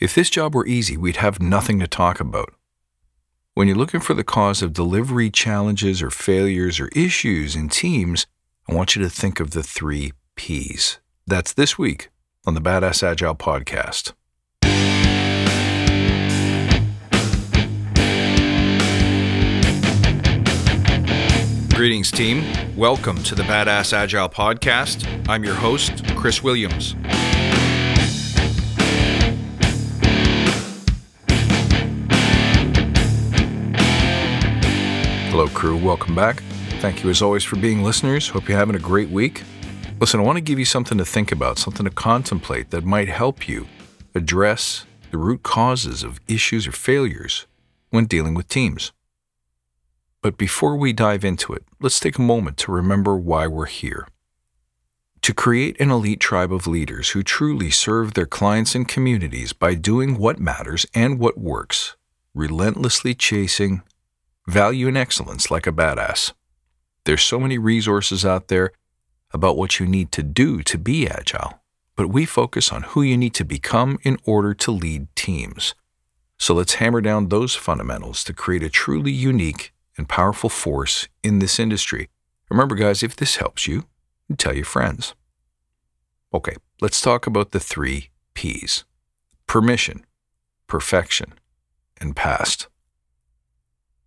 If this job were easy, we'd have nothing to talk about. When you're looking for the cause of delivery challenges or failures or issues in teams, I want you to think of the three P's. That's this week on the Badass Agile podcast. Greetings, team. Welcome to the Badass Agile podcast. I'm your host, Chris Williams. Hello, crew. Welcome back. Thank you, as always, for being listeners. Hope you're having a great week. Listen, I want to give you something to think about, something to contemplate that might help you address the root causes of issues or failures when dealing with teams. But before we dive into it, let's take a moment to remember why we're here. To create an elite tribe of leaders who truly serve their clients and communities by doing what matters and what works, relentlessly chasing value and excellence like a badass. There's so many resources out there about what you need to do to be agile, but we focus on who you need to become in order to lead teams. So let's hammer down those fundamentals to create a truly unique and powerful force in this industry. Remember, guys, if this helps you, tell your friends. Okay, let's talk about the three P's permission, perfection, and past.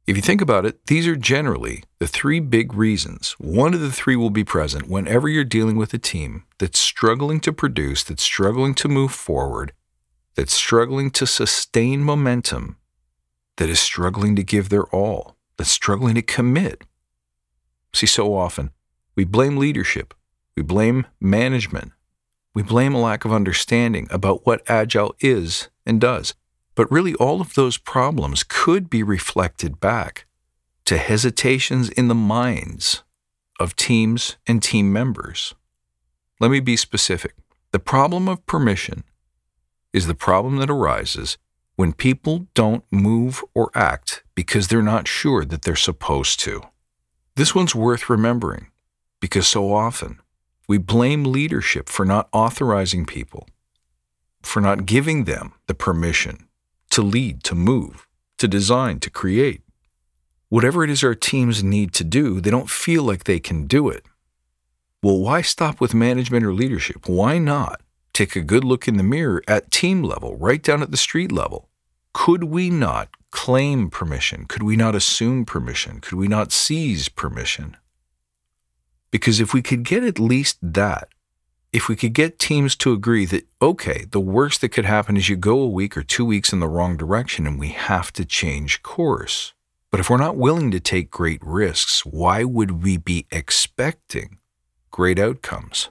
If you think about it, these are generally the three big reasons. One of the three will be present whenever you're dealing with a team that's struggling to produce, that's struggling to move forward, that's struggling to sustain momentum, that is struggling to give their all that's struggling to commit. See, so often we blame leadership, we blame management, we blame a lack of understanding about what Agile is and does. But really, all of those problems could be reflected back to hesitations in the minds of teams and team members. Let me be specific. The problem of permission is the problem that arises when people don't move or act because they're not sure that they're supposed to. This one's worth remembering because so often we blame leadership for not authorizing people, for not giving them the permission to lead, to move, to design, to create. Whatever it is our teams need to do, they don't feel like they can do it. Well, why stop with management or leadership? Why not take a good look in the mirror at team level, right down at the street level. Could we not claim permission? Could we not assume permission? Could we not seize permission? Because if we could get at least that, if we could get teams to agree that, okay, the worst that could happen is you go a week or two weeks in the wrong direction and we have to change course. But if we're not willing to take great risks, why would we be expecting great outcomes?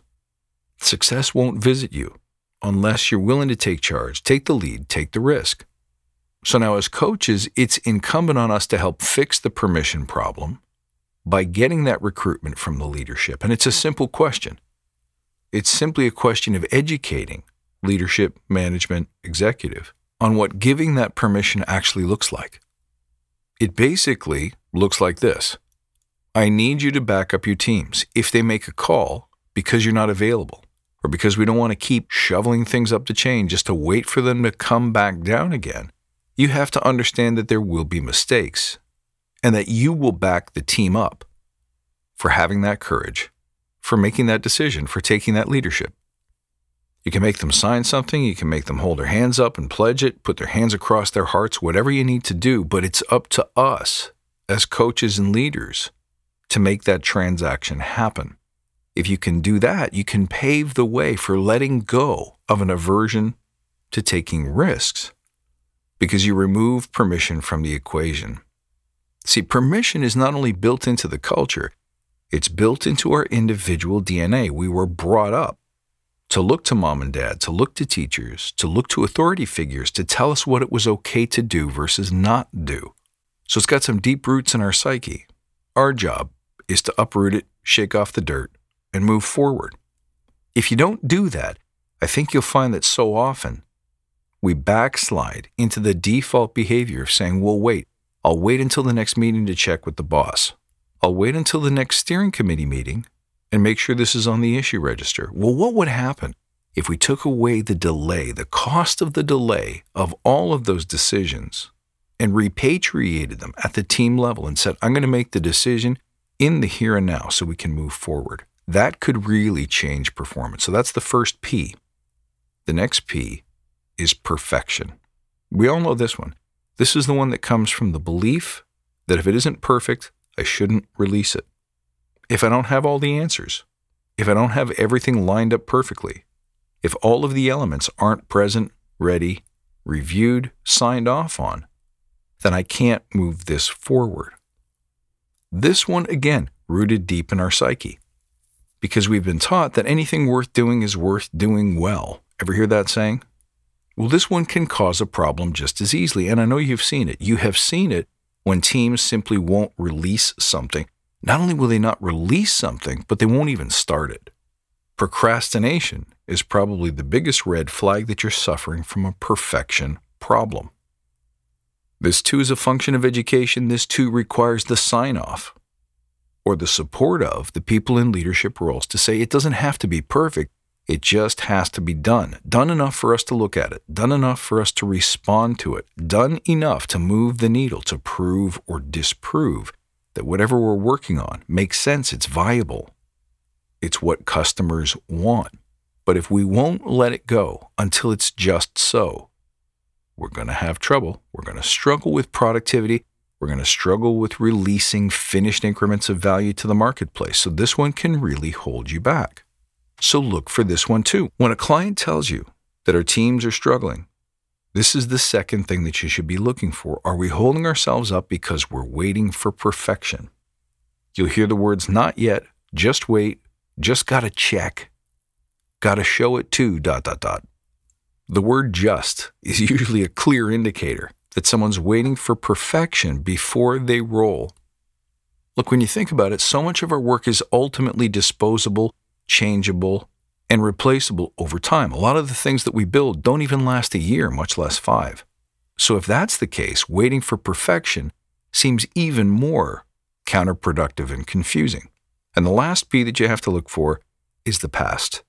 Success won't visit you unless you're willing to take charge, take the lead, take the risk. So now, as coaches, it's incumbent on us to help fix the permission problem by getting that recruitment from the leadership. And it's a simple question. It's simply a question of educating leadership, management, executive on what giving that permission actually looks like. It basically looks like this. I need you to back up your teams if they make a call because you're not available or because we don't want to keep shoveling things up the chain just to wait for them to come back down again, you have to understand that there will be mistakes and that you will back the team up for having that courage, for making that decision, for taking that leadership. You can make them sign something, you can make them hold their hands up and pledge it, put their hands across their hearts, whatever you need to do, but it's up to us as coaches and leaders to make that transaction happen. If you can do that, you can pave the way for letting go of an aversion to taking risks because you remove permission from the equation. See, permission is not only built into the culture, it's built into our individual DNA. We were brought up to look to mom and dad, to look to teachers, to look to authority figures to tell us what it was okay to do versus not do. So it's got some deep roots in our psyche. Our job is to uproot it, shake off the dirt, and move forward. If you don't do that, I think you'll find that so often we backslide into the default behavior of saying, well, wait, I'll wait until the next meeting to check with the boss. I'll wait until the next steering committee meeting and make sure this is on the issue register. Well, what would happen if we took away the delay, the cost of the delay of all of those decisions, and repatriated them at the team level and said, I'm going to make the decision in the here and now so we can move forward, that could really change performance. So that's the first P. The next P is perfection. We all know this one. This is the one that comes from the belief that if it isn't perfect, I shouldn't release it. If I don't have all the answers, if I don't have everything lined up perfectly, if all of the elements aren't present, ready, reviewed, signed off on, then I can't move this forward. This one, again, rooted deep in our psyche. Because we've been taught that anything worth doing is worth doing well. Ever hear that saying? Well, this one can cause a problem just as easily, and I know you've seen it. You have seen it when teams simply won't release something. Not only will they not release something, but they won't even start it. Procrastination is probably the biggest red flag that you're suffering from a perfection problem. This too is a function of education. This too requires the sign off or the support of the people in leadership roles to say it doesn't have to be perfect. It just has to be done. Done enough for us to look at it, done enough for us to respond to it, done enough to move the needle to prove or disprove that whatever we're working on makes sense, it's viable, it's what customers want. But if we won't let it go until it's just so, we're going to have trouble. We're going to struggle with productivity. We're going to struggle with releasing finished increments of value to the marketplace. So this one can really hold you back. So look for this one too. When a client tells you that our teams are struggling, this is the second thing that you should be looking for. Are we holding ourselves up because we're waiting for perfection? You'll hear the words not yet, just wait, just gotta check, gotta show it too, dot, dot, dot. The word just is usually a clear indicator that someone's waiting for perfection before they roll. Look, when you think about it, so much of our work is ultimately disposable, changeable, and replaceable over time. A lot of the things that we build don't even last a year, much less five. So, if that's the case, waiting for perfection seems even more counterproductive and confusing. And the last P that you have to look for is the past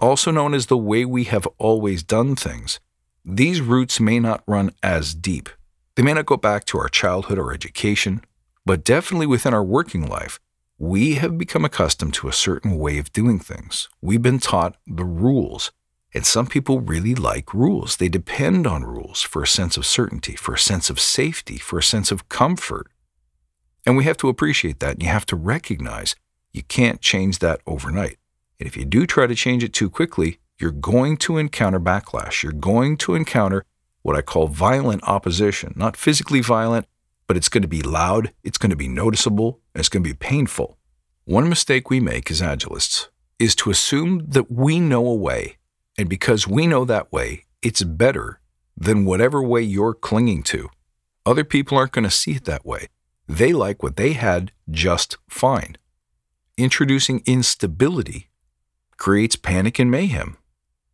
also known as the way we have always done things, these roots may not run as deep. They may not go back to our childhood or education, but definitely within our working life, we have become accustomed to a certain way of doing things. We've been taught the rules. And some people really like rules. They depend on rules for a sense of certainty, for a sense of safety, for a sense of comfort. And we have to appreciate that. And you have to recognize you can't change that overnight. And if you do try to change it too quickly, you're going to encounter backlash. You're going to encounter what I call violent opposition. Not physically violent, but it's going to be loud, it's going to be noticeable, it's going to be painful. One mistake we make as agilists is to assume that we know a way, and because we know that way, it's better than whatever way you're clinging to. Other people aren't going to see it that way. They like what they had just fine. Introducing instability creates panic and mayhem.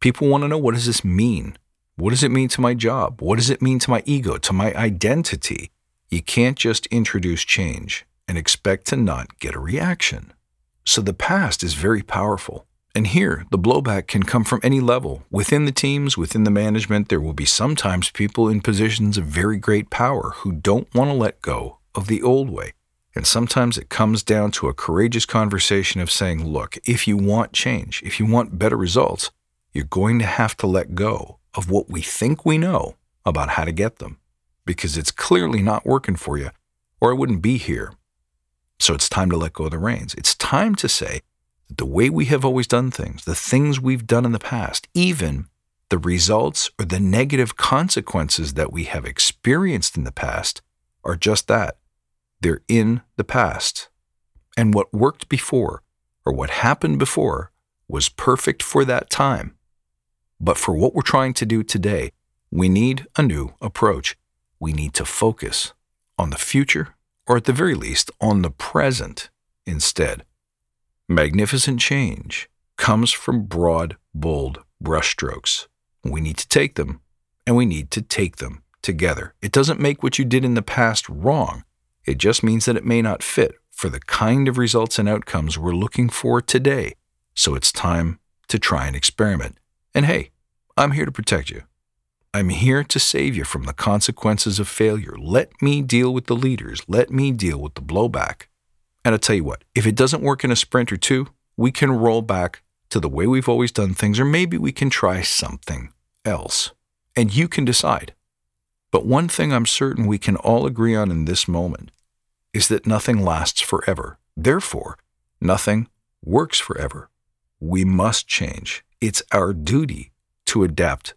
People want to know what does this mean? What does it mean to my job? What does it mean to my ego, to my identity? You can't just introduce change and expect to not get a reaction. So the past is very powerful. And here, the blowback can come from any level. Within the teams, within the management, there will be sometimes people in positions of very great power who don't want to let go of the old way. And sometimes it comes down to a courageous conversation of saying, look, if you want change, if you want better results, you're going to have to let go of what we think we know about how to get them because it's clearly not working for you, or I wouldn't be here. So it's time to let go of the reins. It's time to say that the way we have always done things, the things we've done in the past, even the results or the negative consequences that we have experienced in the past, are just that they're in the past. And what worked before, or what happened before, was perfect for that time. But for what we're trying to do today, we need a new approach. We need to focus on the future, or at the very least, on the present instead. Magnificent change comes from broad, bold brushstrokes. We need to take them, and we need to take them together. It doesn't make what you did in the past wrong. It just means that it may not fit for the kind of results and outcomes we're looking for today. So it's time to try and experiment And hey, I'm here to protect you. I'm here to save you from the consequences of failure. Let me deal with the leaders. Let me deal with the blowback. And I'll tell you what, if it doesn't work in a sprint or two, we can roll back to the way we've always done things, or maybe we can try something else. And you can decide. But one thing I'm certain we can all agree on in this moment is that nothing lasts forever. Therefore, nothing works forever. We must change. It's our duty to adapt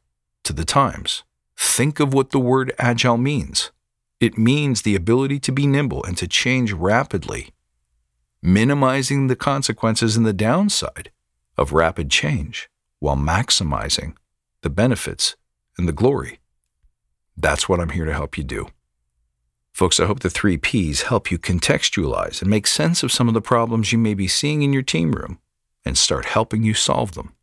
to the times. Think of what the word agile means. It means the ability to be nimble and to change rapidly, minimizing the consequences and the downside of rapid change while maximizing the benefits and the glory. That's what I'm here to help you do. Folks, I hope the three P's help you contextualize and make sense of some of the problems you may be seeing in your team room and start helping you solve them.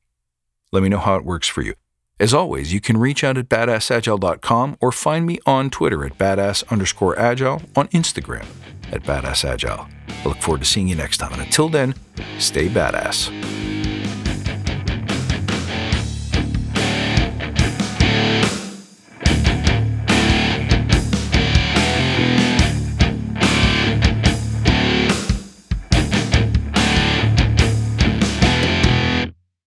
Let me know how it works for you. As always, you can reach out at badassagile.com or find me on Twitter at badass underscore agile, on Instagram at badassagile. I look forward to seeing you next time. And until then, stay badass.